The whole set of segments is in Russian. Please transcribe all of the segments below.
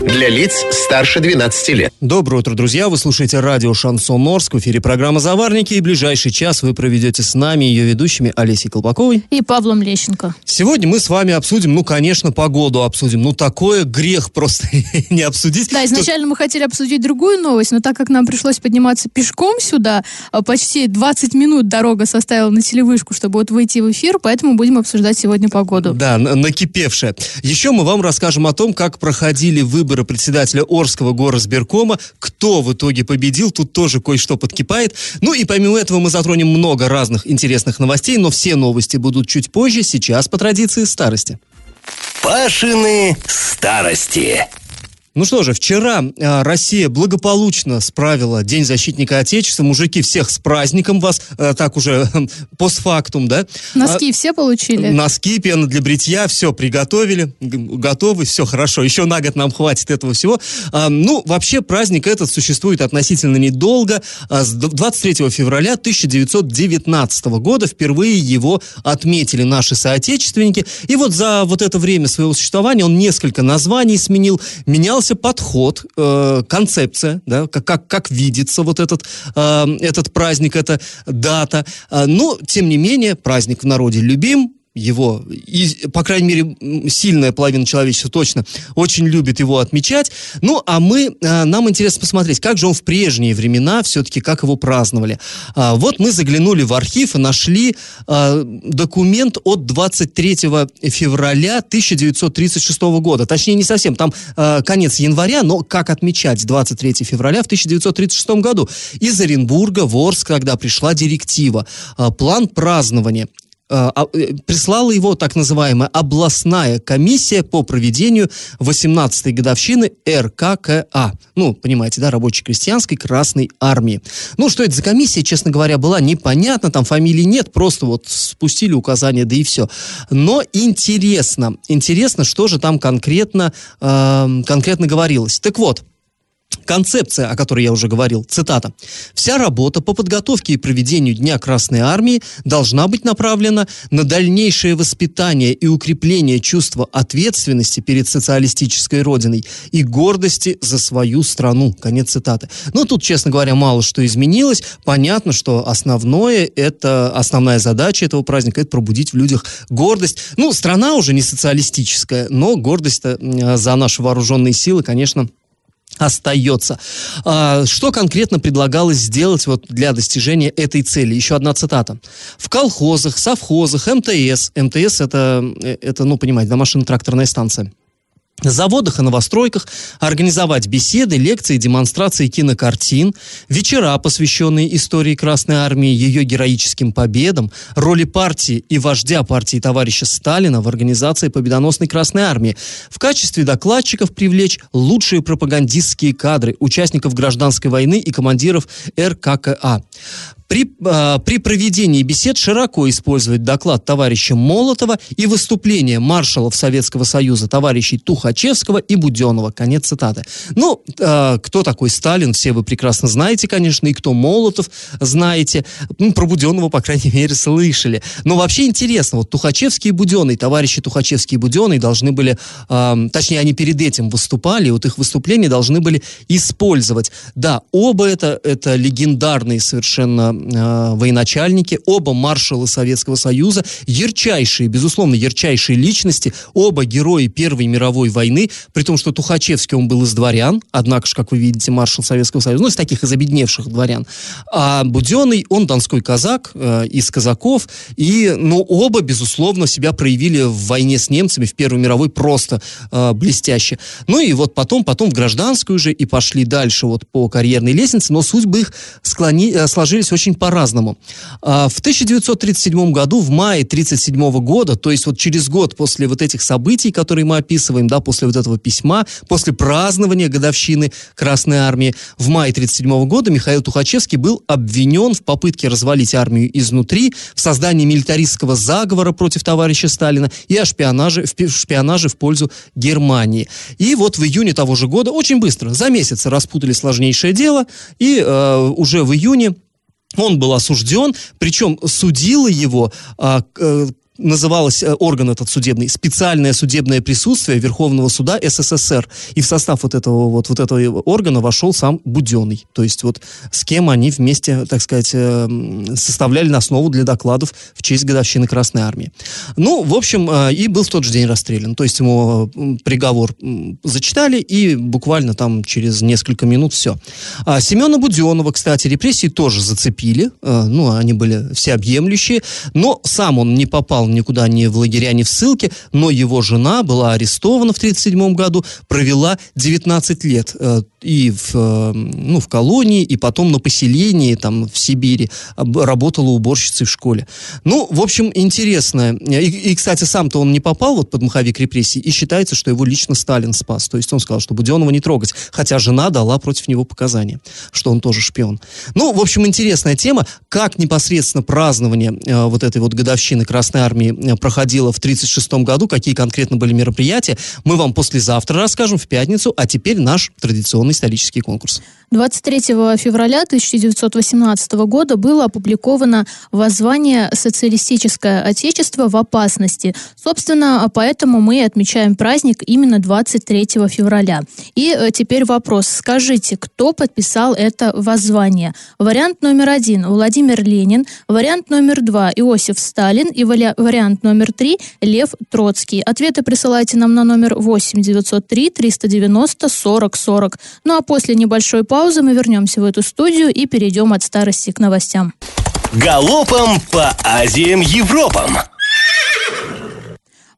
Для лиц старше 12 лет. Доброе утро, друзья. Вы слушаете радио «Шансон Орск». В эфире программа «Заварники». И ближайший час вы проведете с нами, ее ведущими Олесей Колпаковой. И Павлом Лещенко. Сегодня мы с вами обсудим, ну, конечно, погоду обсудим. Ну, такое грех просто не обсудить. Да, изначально мы хотели обсудить другую новость, но так как нам пришлось подниматься пешком сюда, а почти 20 минут дорога составила на телевышку, чтобы вот выйти в эфир, поэтому будем обсуждать сегодня погоду. Да, накипевшая. Еще мы вам расскажем о том, как проходили выборы председателя Орского горосберкома. Кто в итоге победил, тут тоже кое-что подкипает. Ну и помимо этого мы затронем много разных интересных новостей, но все новости будут чуть позже, сейчас по традиции старости. Пашины старости. Ну что же, вчера э, Россия благополучно справила День защитника Отечества. Мужики, всех с праздником вас, э, так уже э, постфактум, да? Носки а, все получили? Носки, пена для бритья, все приготовили, готовы, все хорошо. Еще на год нам хватит этого всего. А, ну, вообще праздник этот существует относительно недолго. А, с 23 февраля 1919 года впервые его отметили наши соотечественники. И вот за вот это время своего существования он несколько названий сменил, менял менялся подход, э, концепция, да, как, как, как видится вот этот, э, этот праздник, эта дата. Э, но, тем не менее, праздник в народе любим, его, и, по крайней мере, сильная половина человечества точно очень любит его отмечать. Ну, а мы, а, нам интересно посмотреть, как же он в прежние времена все-таки, как его праздновали. А, вот мы заглянули в архив и нашли а, документ от 23 февраля 1936 года. Точнее, не совсем, там конец января, но как отмечать 23 февраля в 1936 году. Из Оренбурга в Орск, когда пришла директива, план празднования прислала его так называемая областная комиссия по проведению 18-й годовщины РККА. Ну, понимаете, да, рабоче-крестьянской Красной Армии. Ну, что это за комиссия, честно говоря, была непонятно, там фамилии нет, просто вот спустили указания, да и все. Но интересно, интересно, что же там конкретно, э, конкретно говорилось. Так вот, Концепция, о которой я уже говорил, цитата. «Вся работа по подготовке и проведению Дня Красной Армии должна быть направлена на дальнейшее воспитание и укрепление чувства ответственности перед социалистической родиной и гордости за свою страну». Конец цитаты. Но тут, честно говоря, мало что изменилось. Понятно, что основное, это, основная задача этого праздника – это пробудить в людях гордость. Ну, страна уже не социалистическая, но гордость за наши вооруженные силы, конечно, остается. А, что конкретно предлагалось сделать вот для достижения этой цели? Еще одна цитата. В колхозах, совхозах, МТС, МТС это, э, это ну, понимаете, да, машино-тракторная станция, на заводах и новостройках организовать беседы, лекции, демонстрации кинокартин, вечера, посвященные истории Красной Армии, ее героическим победам, роли партии и вождя партии товарища Сталина в организации победоносной Красной Армии. В качестве докладчиков привлечь лучшие пропагандистские кадры, участников гражданской войны и командиров РККА. При, э, при проведении бесед широко использовать доклад товарища Молотова и выступление маршалов Советского Союза товарищей Тухачевского и Буденова. Конец цитаты. Ну, э, кто такой Сталин, все вы прекрасно знаете, конечно, и кто Молотов, знаете. Ну, про Буденова, по крайней мере, слышали. Но вообще интересно, вот Тухачевский и Буденный, товарищи Тухачевский и Буденный должны были, э, точнее, они перед этим выступали, вот их выступления должны были использовать. Да, оба это, это легендарные совершенно э, военачальники, оба маршалы Советского Союза, ярчайшие, безусловно, ярчайшие личности, оба герои Первой мировой войны, при том, что Тухачевский, он был из дворян, однако же, как вы видите, маршал Советского Союза, ну, из таких из обедневших дворян, а Буденный, он донской казак, э, из казаков, и, ну, оба, безусловно, себя проявили в войне с немцами в Первой мировой просто э, блестяще. Ну, и вот потом, потом в гражданскую же и пошли дальше вот по карьерной лестнице, но судьбы их склони, э, сложились очень очень по-разному. А, в 1937 году, в мае 1937 года, то есть вот через год после вот этих событий, которые мы описываем, да, после вот этого письма, после празднования годовщины Красной Армии, в мае 1937 года Михаил Тухачевский был обвинен в попытке развалить армию изнутри, в создании милитаристского заговора против товарища Сталина и о шпионаже, в шпионаже в пользу Германии. И вот в июне того же года, очень быстро, за месяц распутали сложнейшее дело, и э, уже в июне он был осужден, причем судила его а, э, называлось э, орган этот судебный специальное судебное присутствие Верховного суда СССР. И в состав вот этого вот, вот этого органа вошел сам Буденный. То есть вот с кем они вместе, так сказать, э, составляли основу для докладов в честь годовщины Красной Армии. Ну, в общем, э, и был в тот же день расстрелян. То есть ему приговор зачитали, и буквально там через несколько минут все. А Семена Буденова, кстати, репрессии тоже зацепили. Ну, они были всеобъемлющие. Но сам он не попал никуда ни в лагеря, ни в ссылке, но его жена была арестована в 1937 году, провела 19 лет э, и в, э, ну, в колонии, и потом на поселении там в Сибири, работала уборщицей в школе. Ну, в общем, интересно. И, и кстати, сам-то он не попал вот под маховик репрессий, и считается, что его лично Сталин спас. То есть он сказал, что Буденова не трогать, хотя жена дала против него показания, что он тоже шпион. Ну, в общем, интересная тема, как непосредственно празднование э, вот этой вот годовщины Красной Армии армии э, проходила в 1936 году, какие конкретно были мероприятия, мы вам послезавтра расскажем в пятницу, а теперь наш традиционный исторический конкурс. 23 февраля 1918 года было опубликовано воззвание «Социалистическое Отечество в опасности». Собственно, поэтому мы отмечаем праздник именно 23 февраля. И э, теперь вопрос. Скажите, кто подписал это воззвание? Вариант номер один – Владимир Ленин. Вариант номер два – Иосиф Сталин. И вариант номер три – Лев Троцкий. Ответы присылайте нам на номер 8 903 390 40 40. Ну а после небольшой паузы мы вернемся в эту студию и перейдем от старости к новостям. Галопом по Азиям Европам!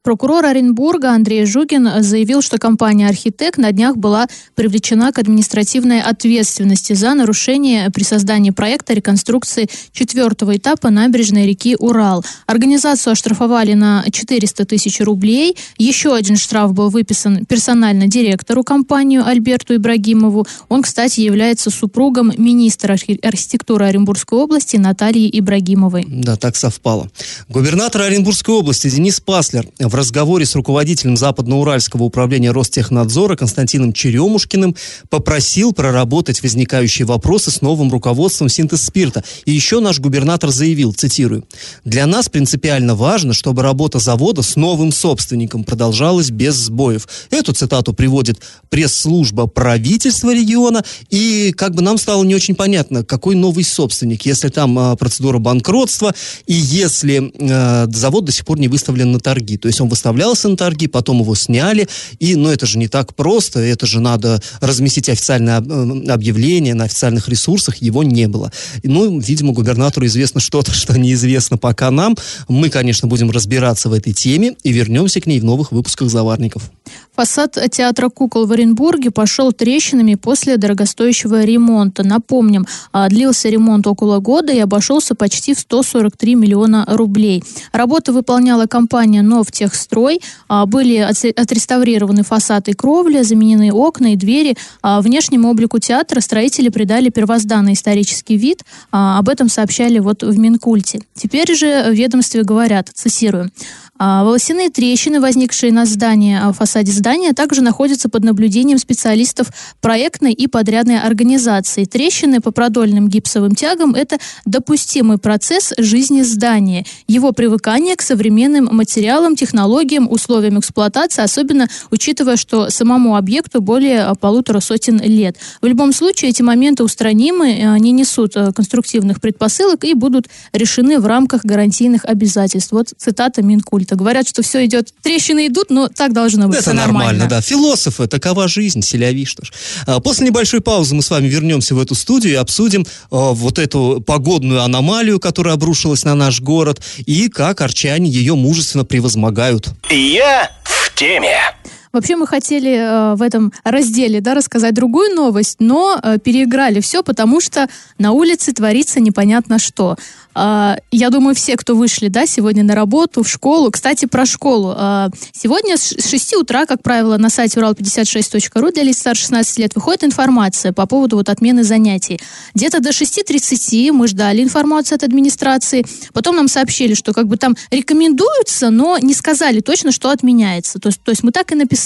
Прокурор Оренбурга Андрей Жугин заявил, что компания «Архитект» на днях была привлечена к административной ответственности за нарушение при создании проекта реконструкции четвертого этапа набережной реки Урал. Организацию оштрафовали на 400 тысяч рублей. Еще один штраф был выписан персонально директору компании Альберту Ибрагимову. Он, кстати, является супругом министра архитектуры Оренбургской области Натальи Ибрагимовой. Да, так совпало. Губернатор Оренбургской области Денис Паслер в разговоре с руководителем Западноуральского управления Ростехнадзора Константином Черемушкиным попросил проработать возникающие вопросы с новым руководством синтез спирта. И еще наш губернатор заявил, цитирую, «Для нас принципиально важно, чтобы работа завода с новым собственником продолжалась без сбоев». Эту цитату приводит пресс-служба правительства региона, и как бы нам стало не очень понятно, какой новый собственник, если там э, процедура банкротства, и если э, завод до сих пор не выставлен на торги. То есть он выставлялся на торги, потом его сняли, и, ну, это же не так просто, это же надо разместить официальное э, объявление на официальных ресурсах, его не было. Ну, видимо, губернатору известно что-то, что неизвестно пока нам. Мы, конечно, будем разбираться в этой теме и вернемся к ней в новых выпусках «Заварников». Фасад театра кукол в Оренбурге пошел трещинами после дорогостоящего ремонта. Напомним, а, длился ремонт около года и обошелся почти в 143 миллиона рублей. Работы выполняла компания «Новтехстрой». А, были отреставрированы фасад и кровля, заменены окна и двери. А, внешнему облику театра строители придали первозданный исторический вид. Об этом сообщали вот в Минкульте. Теперь же в ведомстве говорят, цитирую, волосяные трещины, возникшие на здании, а, в фасаде здания, также находятся под наблюдением специалистов проектной и подрядной организации. Трещины по продольным гипсовым тягам – это допустимый процесс жизни здания, его привыкание к современным материалам, технологиям, условиям эксплуатации, особенно учитывая, что самому объекту более а, полутора сотен лет. В любом случае, эти моменты устранимы, не несут конструктивных предпосылок и будут решены в рамках гарантийных обязательств. Вот цитата Минкульта это. Говорят, что все идет, трещины идут, но так должно быть. Это нормально. нормально, да. Философы, такова жизнь, селяви, что ж. А, после небольшой паузы мы с вами вернемся в эту студию и обсудим а, вот эту погодную аномалию, которая обрушилась на наш город, и как арчане ее мужественно превозмогают. Я в теме. Вообще мы хотели э, в этом разделе да, рассказать другую новость, но э, переиграли все, потому что на улице творится непонятно что. Э, я думаю, все, кто вышли да, сегодня на работу, в школу. Кстати, про школу. Э, сегодня с 6 утра, как правило, на сайте урал56.ру для лиц старше 16 лет выходит информация по поводу вот отмены занятий. Где-то до 6.30 мы ждали информацию от администрации. Потом нам сообщили, что как бы там рекомендуются, но не сказали точно, что отменяется. То то есть мы так и написали.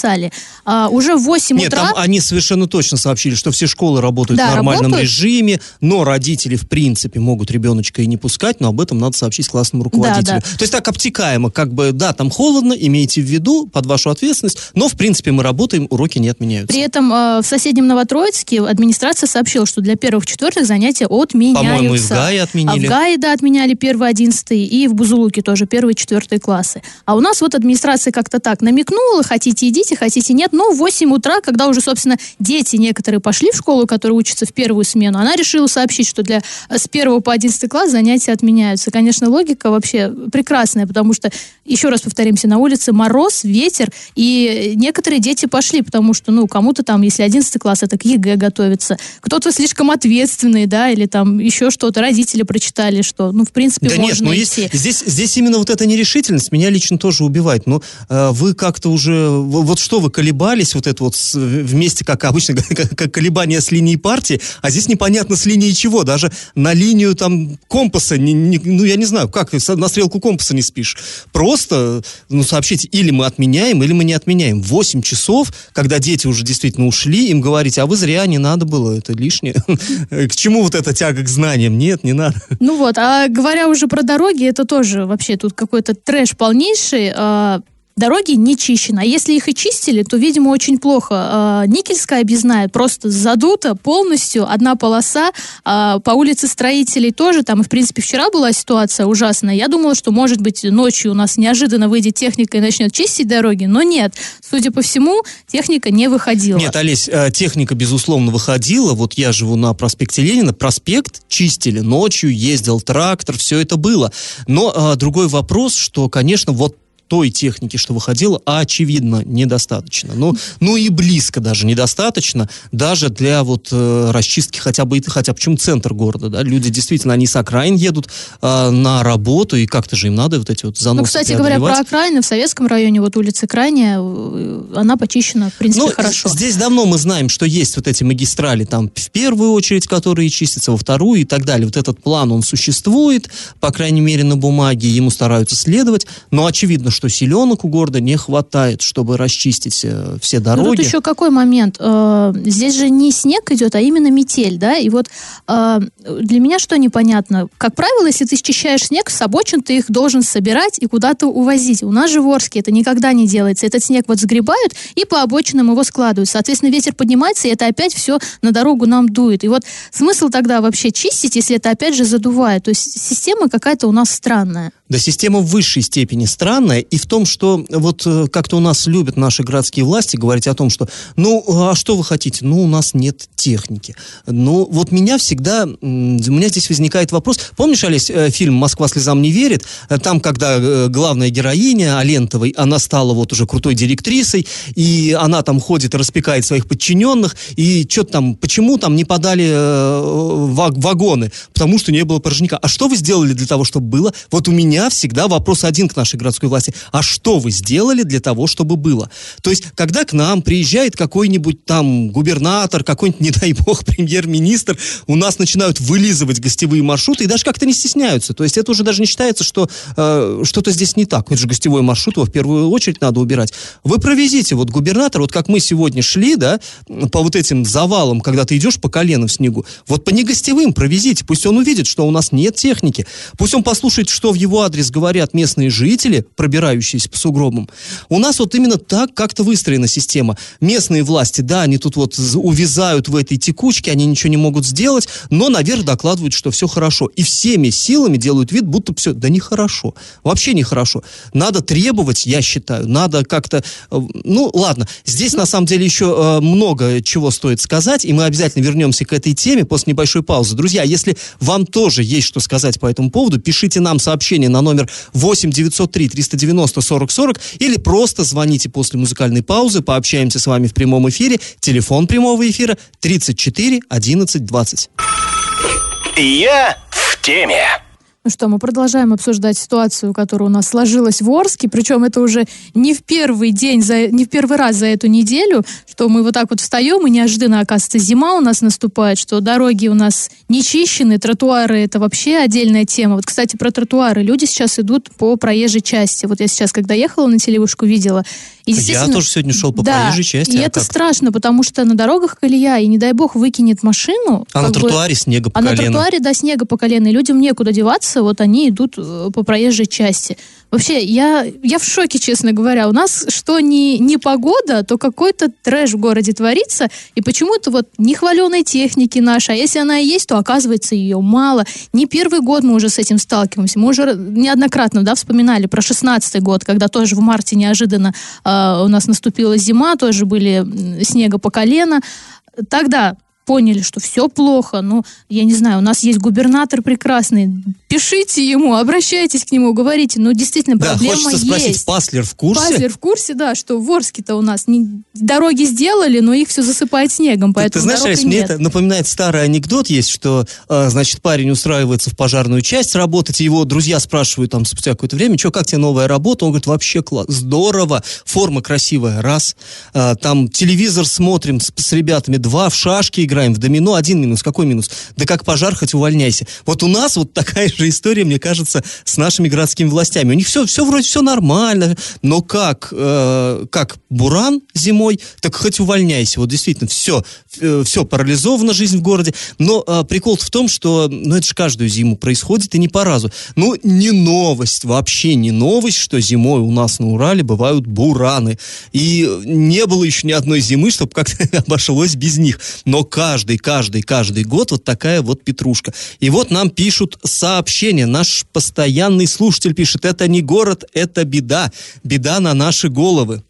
А, уже в 8 Нет, утра... там они совершенно точно сообщили, что все школы работают Да, в нормальном работают. режиме, но родители, в принципе, могут ребеночка и не пускать, но об этом надо сообщить классному руководителю. да. То есть так обтекаемо, как бы, да, там холодно, имейте в виду, под вашу ответственность, но, в принципе, мы работаем, уроки не отменяются. При этом э, в соседнем Новотроицке администрация сообщила, что для первых-четвертых занятия отменяются. По-моему, и в ГАИ отменили. А в ГАИ, да, отменяли первые, одиннадцатые, и в Бузулуке тоже первые, четвертые классы. А у нас вот администрация как-то так намекнула, хотите идите, хотите нет, но в 8 утра, когда уже, собственно, дети некоторые пошли в школу, которые учатся в первую смену, она решила сообщить, что для э, с 1 по 11 класс занятия отменяются. Конечно, логика вообще прекрасная, потому что, еще раз повторимся, на улице мороз, ветер, и некоторые дети пошли, потому что, ну, кому-то там, если 11 класс, это к ЕГЭ готовится, кто-то слишком ответственный, да, или там еще что-то, родители прочитали, что, ну, в принципе, Да можно нет, ну идти. есть, здесь, здесь именно вот эта нерешительность меня лично тоже убивает. Ну, э, вы как-то уже, в- вот что вы колебались, вот это вот с- вместе, как обычно, как, колебания с линией партии, а здесь непонятно с линии чего, даже на линию там компаса, не- не- ну, я не знаю, как, на стрелку компаса не спишь. Просто, ну, сообщите, или мы отменяем, или мы не отменяем. 8 часов, когда дети уже действительно ушли, им говорить, а вы зря, не надо было, это лишнее. К чему вот эта тяга к знаниям? Нет, не надо. Ну вот, а говоря уже про дороги, это тоже вообще тут какой-то трэш полнейший. Дороги не чищены. А если их и чистили, то, видимо, очень плохо. А, Никельская объездная просто задута полностью. Одна полоса. А, По улице строителей тоже. Там, и, в принципе, вчера была ситуация ужасная. Я думала, что, может быть, ночью у нас неожиданно выйдет техника и начнет чистить дороги. Но нет. Судя по всему, техника не выходила. Нет, Олесь, э, техника, безусловно, выходила. Вот я живу на проспекте Ленина. Проспект чистили ночью, ездил трактор, все это было. Но э, другой вопрос, что, конечно, вот той техники, что выходило, очевидно, недостаточно. Ну, ну и близко даже недостаточно, даже для вот э, расчистки хотя бы, хотя почему центр города, да, люди действительно, они с окраин едут э, на работу, и как-то же им надо вот эти вот заносы Ну, кстати говоря, про окраины в Советском районе, вот улица Крайняя, э, она почищена, в принципе, Ну, хорошо. здесь давно мы знаем, что есть вот эти магистрали, там, в первую очередь, которые чистятся, во вторую и так далее. Вот этот план, он существует, по крайней мере, на бумаге, ему стараются следовать, но очевидно, что силенок у города не хватает, чтобы расчистить э, все Ну, дороги. тут еще какой момент? Э, Здесь же не снег идет, а именно метель, да? И вот э, для меня что непонятно? Как правило, если ты счищаешь снег с обочин, ты их должен собирать и куда-то увозить. У нас же в Орске это никогда не делается. Этот снег вот сгребают и по обочинам его складывают. Соответственно, ветер поднимается, и это опять все на дорогу нам дует. И вот смысл тогда вообще чистить, если это опять же задувает? То есть система какая-то у нас странная. Да, система в высшей степени странная, и в том, что вот э, как-то у нас любят наши городские власти говорить о том, что, ну, а что вы хотите? Ну, у нас нет техники. Ну, вот меня всегда, у меня здесь возникает вопрос. Помнишь, Олесь, э, фильм «Москва слезам не верит»? Э, Там, когда главная героиня Алентовой, она стала вот уже крутой директрисой, и она там ходит и распекает своих подчиненных, и что-то там, почему там не подали ва- вагоны? Потому что не было порожняка. А что вы сделали для того, чтобы было? Вот у меня всегда вопрос один к нашей городской власти. А что вы сделали для того, чтобы было? То есть, когда к нам приезжает какой-нибудь там губернатор, какой-нибудь, не дай бог, премьер-министр, у нас начинают вылизывать гостевые маршруты и даже как-то не стесняются. То есть, это уже даже не считается, что э, что-то здесь не так. Это же гостевой маршрут, его в первую очередь надо убирать. Вы провезите вот губернатор, вот как мы сегодня шли, да, по вот этим завалам, когда ты идешь по колено в снегу, вот по негостевым провезите, пусть он увидит, что у нас нет техники, пусть он послушает, что в его адрес говорят местные жители, пробирающиеся по сугробам. У нас вот именно так как-то выстроена система. Местные власти, да, они тут вот увязают в этой текучке, они ничего не могут сделать, но наверх докладывают, что все хорошо. И всеми силами делают вид, будто все, да нехорошо. Вообще нехорошо. Надо требовать, я считаю, надо как-то... э, Ну, ладно, здесь на самом деле еще э, много чего стоит сказать, и мы обязательно вернемся к этой теме после небольшой паузы. Друзья, если вам тоже есть что сказать по этому поводу, пишите нам сообщение на на номер 8 903 390 40 40 или просто звоните после музыкальной паузы, пообщаемся с вами в прямом эфире. Телефон прямого эфира 34 11 20. Я в теме. Ну что, мы продолжаем обсуждать ситуацию, которая у нас сложилась в Орске, причем это уже не в первый день, за, не в первый раз за эту неделю, что мы вот так вот встаем, и неожиданно, оказывается, зима у нас наступает, что дороги у нас не чищены, тротуары это вообще отдельная тема. Вот, кстати, про тротуары. Люди сейчас идут по проезжей части. Вот я сейчас, когда ехала на телевышку, видела. И, я тоже сегодня шел по да, проезжей части. И а это как? страшно, потому что на дорогах колея, и не дай бог выкинет машину. А на как бы- тротуаре снега по а на колено. тротуаре, да, снега по колено, и людям некуда деваться, вот они идут э, по проезжей части. Вообще, я, я в шоке, честно говоря. У нас что не, не погода, то какой-то трэш в городе творится, и почему-то вот не хваленой техники нашей, а если она и есть, то оказывается ее мало. Не первый год мы уже с этим сталкиваемся. Мы уже неоднократно, да, вспоминали про шестнадцатый год, когда тоже в марте неожиданно э, у нас наступила зима, тоже были снега по колено. Тогда поняли, что все плохо. Ну, я не знаю, у нас есть губернатор прекрасный. Пишите ему, обращайтесь к нему, говорите. Ну, действительно, Да, проблема хочется спросить, есть. Паслер в курсе? Пазлер в курсе, да, что в Орске-то у нас не, дороги сделали, но их все засыпает снегом, Ты- поэтому Ты знаешь, дорог и Алис, мне это напоминает старый анекдот есть, что, э, значит, парень устраивается в пожарную часть работать, и его друзья спрашивают там спустя какое-то время, что, как тебе новая работа? Он говорит, вообще класс, здорово, форма красивая, раз. Э, Там телевизор смотрим с, с ребятами, два, в шашки играем, в домино, один минус. Какой минус? Да как пожар, хоть увольняйся. Вот у нас вот такая же история, мне кажется, с нашими городскими властями. У них все, все вроде все нормально, но как, э, как буран зимой, так хоть увольняйся. Вот действительно, все, все парализована жизнь в городе. Но э, прикол в том, что ну, это же каждую зиму происходит и не по разу. Ну, не новость, вообще не новость, что зимой у нас на Урале бывают бураны. И не было еще ни одной зимы, чтобы как-то обошлось без них. Но каждый, каждый, каждый год вот такая вот петрушка. И вот нам пишут сообщения. Наш постоянный слушатель пишет, это не город, это беда. Беда на наши головы.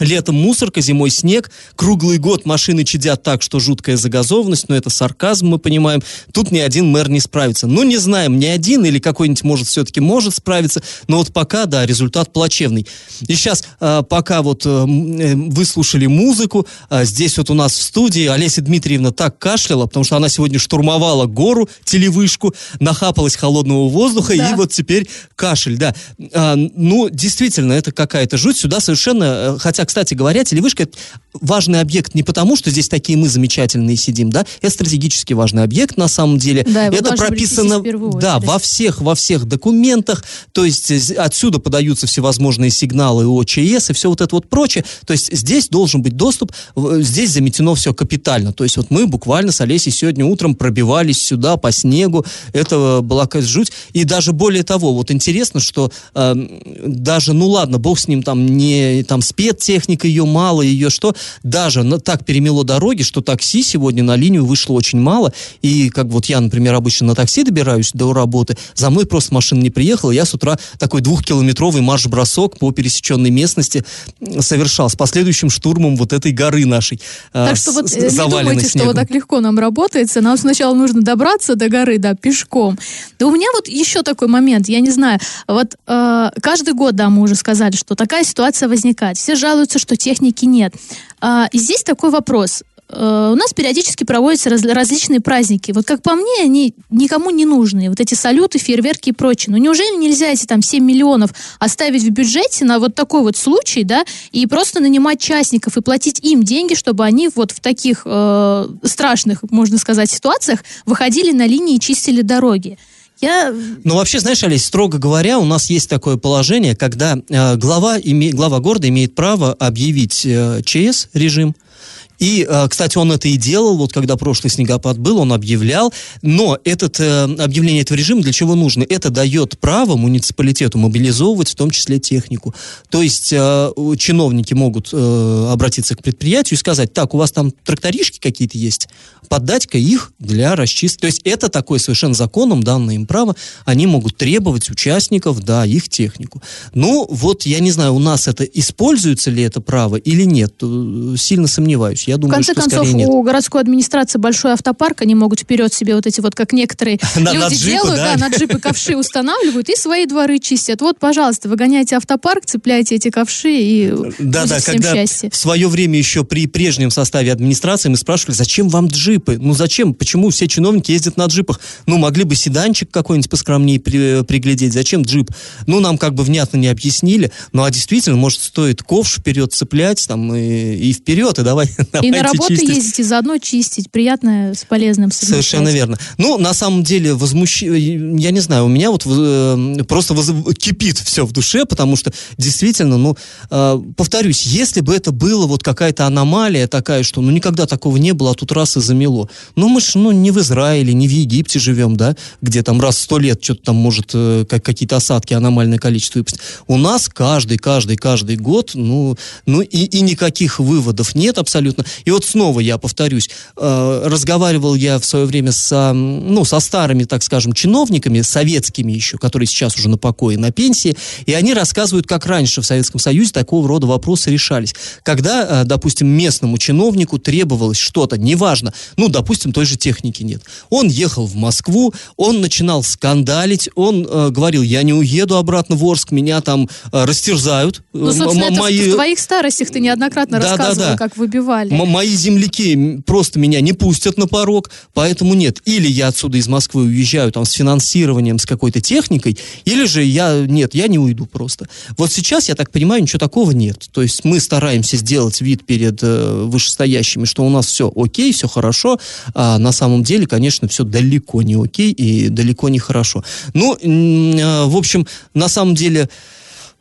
Летом мусорка, зимой снег, круглый год машины чадят так, что жуткая загазованность, но это сарказм, мы понимаем. Тут ни один мэр не справится. Ну, не знаем, ни один или какой-нибудь, может, все-таки может справиться, но вот пока, да, результат плачевный. И сейчас, э, пока вот э, э, вы слушали музыку, э, здесь вот у нас в студии Олеся Дмитриевна так кашляла, потому что она сегодня штурмовала гору, телевышку, нахапалась холодного воздуха, Да. и вот теперь кашель, да. А, ну, действительно, это какая-то жуть. Сюда совершенно... э, Хотя, кстати говоря, телевышка это важный объект не потому, что здесь такие мы замечательные сидим, да, это стратегически важный объект на самом деле. Да, это прописано, да, во всех, во всех документах, то есть э, отсюда подаются всевозможные сигналы ОЧС и все вот это вот прочее. То есть здесь должен быть доступ, в- здесь заметено все капитально. То есть вот мы буквально с Олесей сегодня утром пробивались сюда по снегу, это была какая-то жуть. И даже более того, вот интересно, что э, даже, ну ладно, бог с ним там не там спецтехника ее мало, ее что, даже на, так перемело дороги, что такси сегодня на линию вышло очень мало, и как вот я, например, обычно на такси добираюсь до работы, за мной просто машина не приехала, я с утра такой двухкилометровый марш-бросок по пересеченной местности совершал с последующим штурмом вот этой горы нашей, э, Так что вот э, не думайте, что снегом. вот так легко нам работается. Нам сначала нужно добраться до горы, да, пешком. Да у меня вот еще такой момент, я не знаю. Вот э, каждый год, да, мы уже сказали, что такая ситуация возникает. Все жалуются, что техники нет. А, и здесь такой вопрос. Э, У нас периодически проводятся раз- различные праздники. Вот как по мне, они никому не нужны. Вот эти салюты, фейерверки и прочее. Но неужели нельзя эти там 7 миллионов оставить в бюджете на вот такой вот случай, да, и просто нанимать частников и платить им деньги, чтобы они вот в таких э, страшных, можно сказать, ситуациях выходили на линии и чистили дороги? Я Ну, вообще, знаешь, Олесь, строго говоря, у нас есть такое положение, когда э, глава, име- глава города имеет право объявить э, ЧС режим. И, э, кстати, он это и делал, вот когда прошлый снегопад был, он объявлял. Но этот, э, объявление этого режима для чего нужно? Это дает право муниципалитету мобилизовывать в том числе технику. То есть э, чиновники могут обратиться к предприятию и сказать, так, у вас там тракторишки какие-то есть, поддать-ка их для расчистки. То есть это такое совершенно законом данное им право, они могут требовать участников, да, их технику. Ну, вот, я не знаю, у нас это, используется ли это право или нет, сильно сомневаюсь. Я В думаю, конце что концов, нет. у городской администрации большой автопарк, они могут вперед себе вот эти вот, как некоторые На- на люди джипы, делают, да? да, на джипы ковши устанавливают и свои дворы чистят. Вот, пожалуйста, выгоняйте автопарк, цепляйте эти ковши и Да, будет да, всем когда счастье. в свое время еще при прежнем составе администрации мы спрашивали, зачем вам джипы? Ну зачем? Почему все чиновники ездят на джипах? Ну могли бы седанчик какой-нибудь поскромнее при- приглядеть. Зачем джип? Ну нам как бы внятно не объяснили. Ну а действительно, может, стоит ковш вперед цеплять там и, и вперед, и давай И на работу чистить. ездить, и заодно чистить. Приятное с полезным. Совершенно верно. Ну, на самом деле, возмущ... я не знаю, у меня вот э, просто воз- кипит все в душе, потому что действительно, ну, э, повторюсь, если бы это было вот какая-то аномалия такая, что ну никогда такого не было, а тут раз и замело. Ну, мы ж ну, не в Израиле, не в Египте живем, да, где там раз в сто лет что-то там может э, как, какие-то осадки, аномальное количество выпасть. У нас каждый, каждый, каждый год, ну, ну и, и никаких выводов нет абсолютно. И вот снова я повторюсь, э, разговаривал я в свое время со, ну, со старыми, так скажем, чиновниками, советскими еще, которые сейчас уже на покое, на пенсии, и они рассказывают, как раньше в Советском Союзе такого рода вопросы решались. Когда, э, допустим, местному чиновнику требовалось что-то, неважно, ну, допустим, той же техники нет. Он ехал в Москву, он начинал скандалить, он э, говорил, я не уеду обратно в Орск, меня там э, растерзают. Ну, собственно, м- это в- мои- твоих старостях ты неоднократно Да, да, рассказывал, да. как выбивали. М- мои земляки просто меня не пустят на порог, поэтому нет. Или я отсюда из Москвы уезжаю там с финансированием, с какой-то техникой, или же я, нет, я не уйду просто. Вот сейчас, я так понимаю, ничего такого нет. То есть мы стараемся сделать вид перед э, вышестоящими, что у нас все окей, все хорошо, а на самом деле, конечно, все далеко не окей и далеко не хорошо. Ну, э, в общем, на самом деле,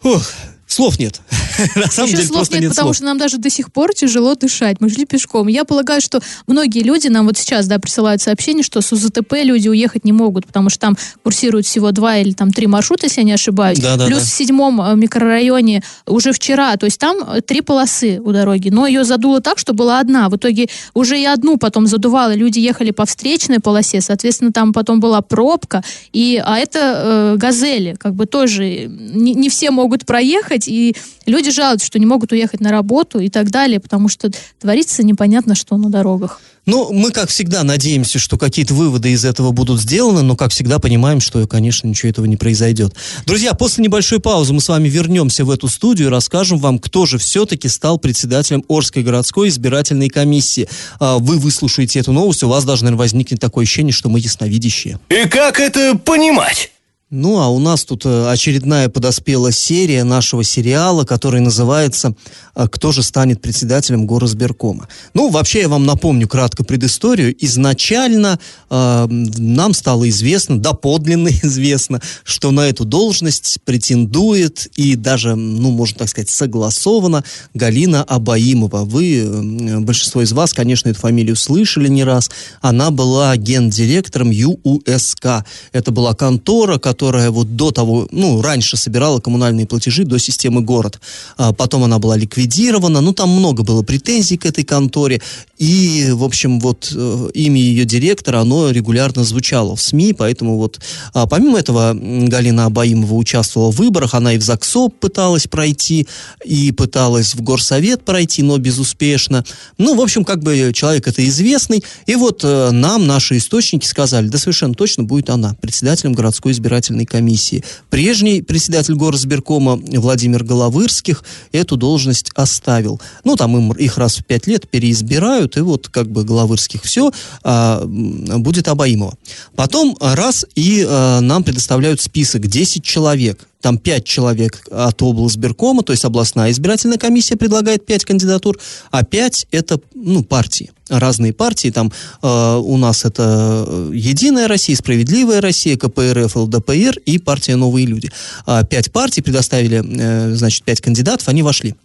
ох, слов нет. На самом Еще деле слов нет, нет потому слов. что нам даже до сих пор тяжело дышать. Мы шли пешком. Я полагаю, что многие люди нам вот сейчас, да, присылают сообщение, что с УЗТП люди уехать не могут, потому что там курсируют всего два или там три маршрута, если я не ошибаюсь. Да, да, Плюс да. в седьмом э, микрорайоне уже вчера, то есть там э, три полосы у дороги, но ее задуло так, что была одна. В итоге уже и одну потом задувало. Люди ехали по встречной полосе, соответственно, там потом была пробка. И, а это э, газели, как бы тоже не, не все могут проехать, и люди жалуются, что не могут уехать на работу и так далее, потому что творится непонятно что на дорогах. Ну, мы, как всегда, надеемся, что какие-то выводы из этого будут сделаны, но, как всегда, понимаем, что, конечно, ничего этого не произойдет. Друзья, после небольшой паузы мы с вами вернемся в эту студию и расскажем вам, кто же все-таки стал председателем Орской городской избирательной комиссии. А, Вы выслушаете эту новость, у вас даже, наверное, возникнет такое ощущение, что мы ясновидящие. И как это понимать? Ну, а у нас тут э, очередная подоспела серия нашего сериала, который называется э, «Кто же станет председателем горосберкома?». Ну, вообще, я вам напомню кратко предысторию. Изначально э, нам стало известно, доподлинно известно, что на эту должность претендует и даже, ну, можно так сказать, согласована Галина Абаимова. Вы, э, большинство из вас, конечно, эту фамилию слышали не раз. Она была гендиректором ЮУСК. Это была контора, которая вот до того, ну, раньше собирала коммунальные платежи до системы город. А потом она была ликвидирована. Ну, там много было претензий к этой конторе. И, в общем, вот э, имя ее директора, оно регулярно звучало в СМИ, поэтому вот а, помимо этого Галина Абаимова участвовала в выборах, она и в ЗАГСОП пыталась пройти, и пыталась в Горсовет пройти, но безуспешно. Ну, в общем, как бы человек это известный, и вот э, нам наши источники сказали, да совершенно точно будет она, председателем городской избирательной комиссии. Прежний председатель горосберкома Владимир Головырских эту должность оставил. Ну, там им их раз в пять лет переизбирают, и вот как бы Головырских все, а, будет Абаимова. Потом раз и а, нам предоставляют список 10 человек. Там 5 человек от облсберкома, то есть областная избирательная комиссия предлагает 5 кандидатур, а 5 это ну, партии. Разные партии, там э, у нас это э, Единая Россия, Справедливая Россия, КПРФ, ЛДПР и партия Новые люди. А, Пять партий предоставили, э, значит, пять кандидатов, они вошли.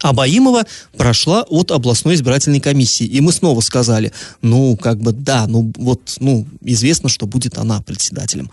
Абаимова прошла от областной избирательной комиссии. И мы снова сказали, ну, как бы, да, ну, вот, ну, известно, что будет она председателем.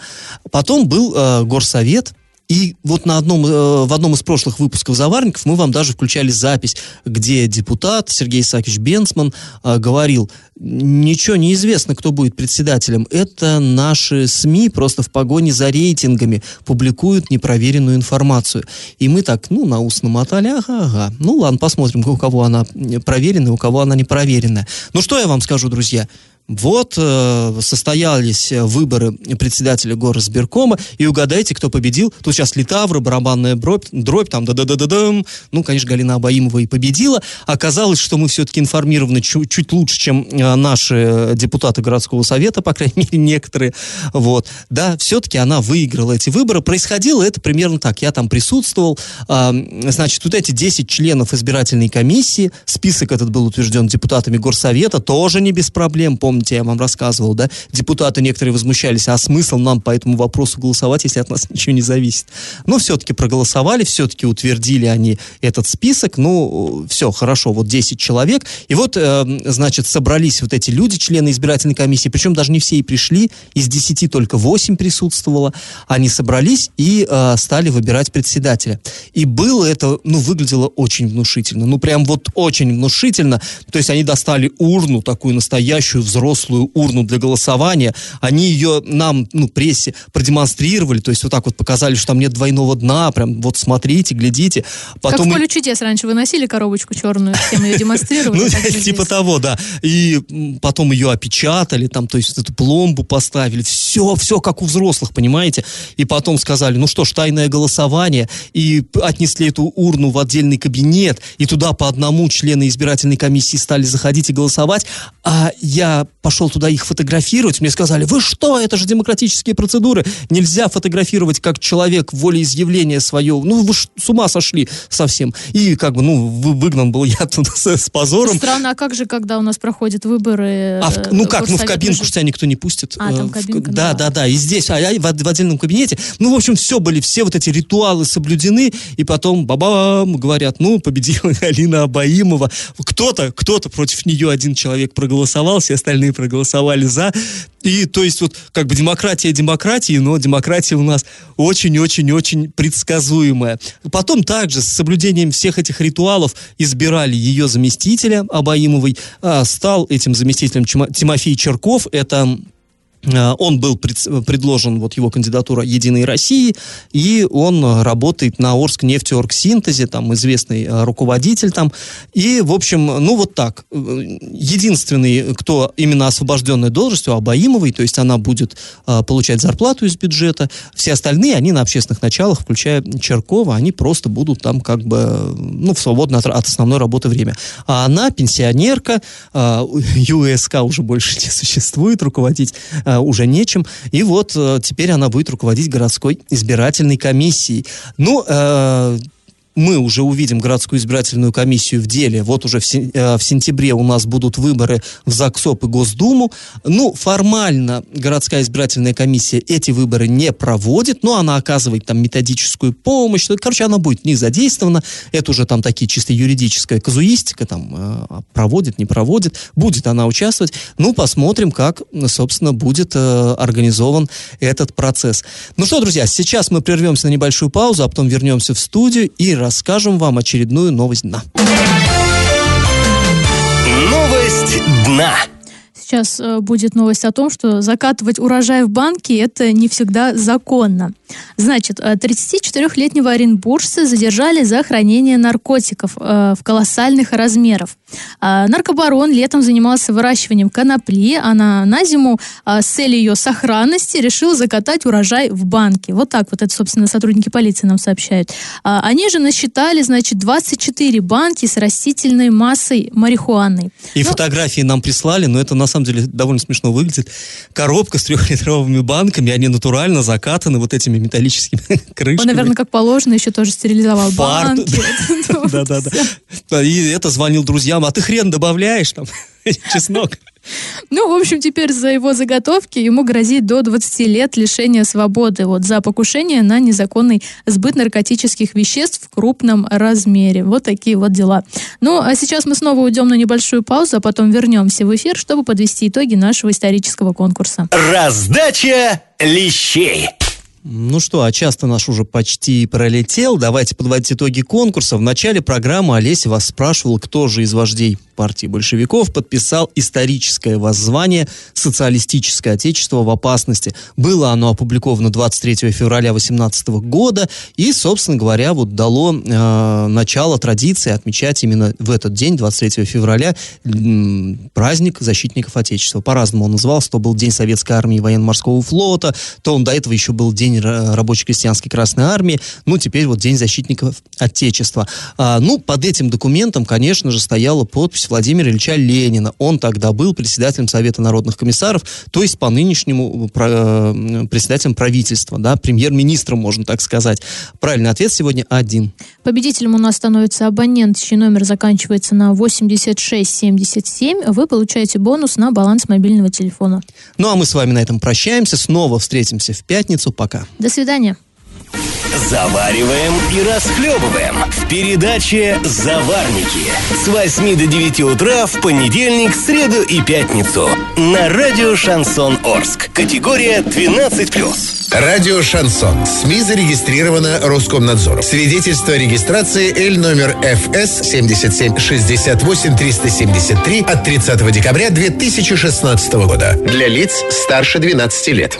Потом был э, горсовет, И вот на одном, э, в одном из прошлых выпусков «Заварников» мы вам даже включали запись, где депутат Сергей Исаакович Бенсман э, говорил, ничего не известно, кто будет председателем. Это наши СМИ просто в погоне за рейтингами публикуют непроверенную информацию. И мы так, ну, на ус намотали, ага, ага. Ну, ладно, посмотрим, у кого она проверенная, у кого она непроверенная. Ну, что я вам скажу, друзья? Вот э, состоялись выборы председателя горосберкома, и угадайте, кто победил. Тут сейчас Литавра, барабанная дробь, дробь там да-да-да-да-дам. Ну, конечно, Галина Абаимова и победила. Оказалось, что мы все-таки информированы чуть, чуть лучше, чем э, наши депутаты городского совета, по крайней мере, некоторые. Вот. Да, все-таки она выиграла эти выборы. Происходило это примерно так. Я там присутствовал. Э, значит, вот эти 10 членов избирательной комиссии, список этот был утвержден депутатами горсовета, тоже не без проблем, помню помните, я вам рассказывал, да, депутаты некоторые возмущались, а смысл нам по этому вопросу голосовать, если от нас ничего не зависит. Но все-таки проголосовали, все-таки утвердили они этот список, ну, все, хорошо, вот 10 человек, и вот, э, значит, собрались вот эти люди, члены избирательной комиссии, причем даже не все и пришли, из 10 только 8 присутствовало, они собрались и э, стали выбирать председателя. И было это, ну, выглядело очень внушительно, ну, прям вот очень внушительно, то есть они достали урну такую настоящую, взрослую, взрослую урну для голосования. Они ее нам, ну, прессе продемонстрировали, то есть вот так вот показали, что там нет двойного дна, прям вот смотрите, глядите. Потом... Как в поле чудес раньше выносили коробочку черную, всем ее демонстрировали. Ну, типа того, да. И потом ее опечатали, там, то есть эту пломбу поставили, все, все как у взрослых, понимаете? И потом сказали, ну что ж, тайное голосование, и отнесли эту урну в отдельный кабинет, и туда по одному члены избирательной комиссии стали заходить и голосовать, а я пошел туда их фотографировать, мне сказали, вы что, это же демократические процедуры, нельзя фотографировать как человек волеизъявление свое, ну вы с ума сошли совсем. И как бы, ну, выгнан был я туда с, с позором. Странно, а как же, когда у нас проходят выборы? А в, ну как, ну в кабинку же тебя никто не пустит. А, там кабинка, в, да, да, да, и здесь, а я в, в отдельном кабинете. Ну, в общем, все были, все вот эти ритуалы соблюдены, и потом, бабам, говорят, ну, победила Алина Абаимова. Кто-то, кто-то против нее один человек проголосовал, все остальные проголосовали за. И то есть вот как бы демократия демократии, но демократия у нас очень-очень-очень предсказуемая. Потом также с соблюдением всех этих ритуалов избирали ее заместителя Абаимовой. А, стал этим заместителем Тимофей Черков. Это он был пред, предложен, вот его кандидатура «Единой России», и он работает на Орск нефтеоргсинтезе, там известный э, руководитель там. И, в общем, ну вот так. Единственный, кто именно освобожденной должностью, Абаимовой, то есть она будет э, получать зарплату из бюджета. Все остальные, они на общественных началах, включая Черкова, они просто будут там как бы, ну, в свободное от, основной работы время. А она пенсионерка, э, ЮСК уже больше не существует, руководить Э, уже нечем. И вот э, теперь она будет руководить городской избирательной комиссией. Ну, э, мы уже увидим городскую избирательную комиссию в деле. Вот уже э, в сентябре у нас будут выборы в ЗАГСОП и Госдуму. Ну, формально городская избирательная комиссия эти выборы не проводит, но она оказывает там методическую помощь. Ну, короче, она будет не задействована. Это уже там такие чисто юридическая казуистика, там э, проводит, не проводит. Будет она участвовать. Ну, посмотрим, как, собственно, будет э, организован этот процесс. Ну что, друзья, сейчас мы прервемся на небольшую паузу, а потом вернемся в студию и расскажем вам очередную новость дна. Новость дна сейчас э, будет новость о том, что закатывать урожай в банке это не всегда законно. Значит, 34-летнего э, оренбуржца задержали за хранение наркотиков э, в колоссальных размерах. Наркобарон летом занимался выращиванием конопли, а на, на зиму а, с целью ее сохранности решил закатать урожай в банке. Вот так вот это, собственно, сотрудники полиции нам сообщают. А, они же насчитали, значит, 24 банки с растительной массой марихуаны. И ну, фотографии нам прислали, но это на самом деле довольно смешно выглядит. Коробка с трехлитровыми банками, они натурально закатаны вот этими металлическими крышками. Он, наверное, как положено, еще тоже стерилизовал банки. Да-да-да. И это звонил друзьям, а ты хрен добавляешь там, чеснок. Ну, в общем, теперь за его заготовки ему грозит до 20 лет лишения свободы вот, за покушение на незаконный сбыт наркотических веществ в крупном размере. Вот такие вот дела. Ну, а сейчас мы снова уйдем на небольшую паузу, а потом вернемся в эфир, чтобы подвести итоги нашего исторического конкурса. Раздача лещей. Ну что, а часто наш уже почти пролетел. Давайте подводить итоги конкурса. В начале программы Олеся вас спрашивал, кто же из вождей партии большевиков подписал историческое воззвание «Социалистическое отечество в опасности». Было оно опубликовано 23 февраля 18 года и, собственно говоря, вот дало э, начало традиции отмечать именно в этот день, 23 февраля, э, праздник защитников Отечества. По-разному он назывался. То был День Советской армии военно-морского флота, то он до этого еще был День рабоче-крестьянской Красной Армии, ну, теперь вот День защитников Отечества. А, ну, под этим документом, конечно же, стояла подпись Владимира Ильича Ленина. Он тогда был председателем Совета народных комиссаров, то есть по нынешнему э, председателем правительства, да, премьер-министром, можно так сказать. Правильный ответ сегодня один. Победителем у нас становится абонент, чей номер заканчивается на 8677. Вы получаете бонус на баланс мобильного телефона. Ну, а мы с вами на этом прощаемся. Снова встретимся в пятницу. Пока. До свидания. Завариваем и расхлебываем в передаче «Заварники» с 8 до 9 утра в понедельник, среду и пятницу на радио «Шансон Орск». Категория 12+. Радио «Шансон». СМИ зарегистрировано Роскомнадзором. Свидетельство о регистрации Л номер ФС 7768 373 от 30 декабря 2016 года. Для лиц старше 12 лет.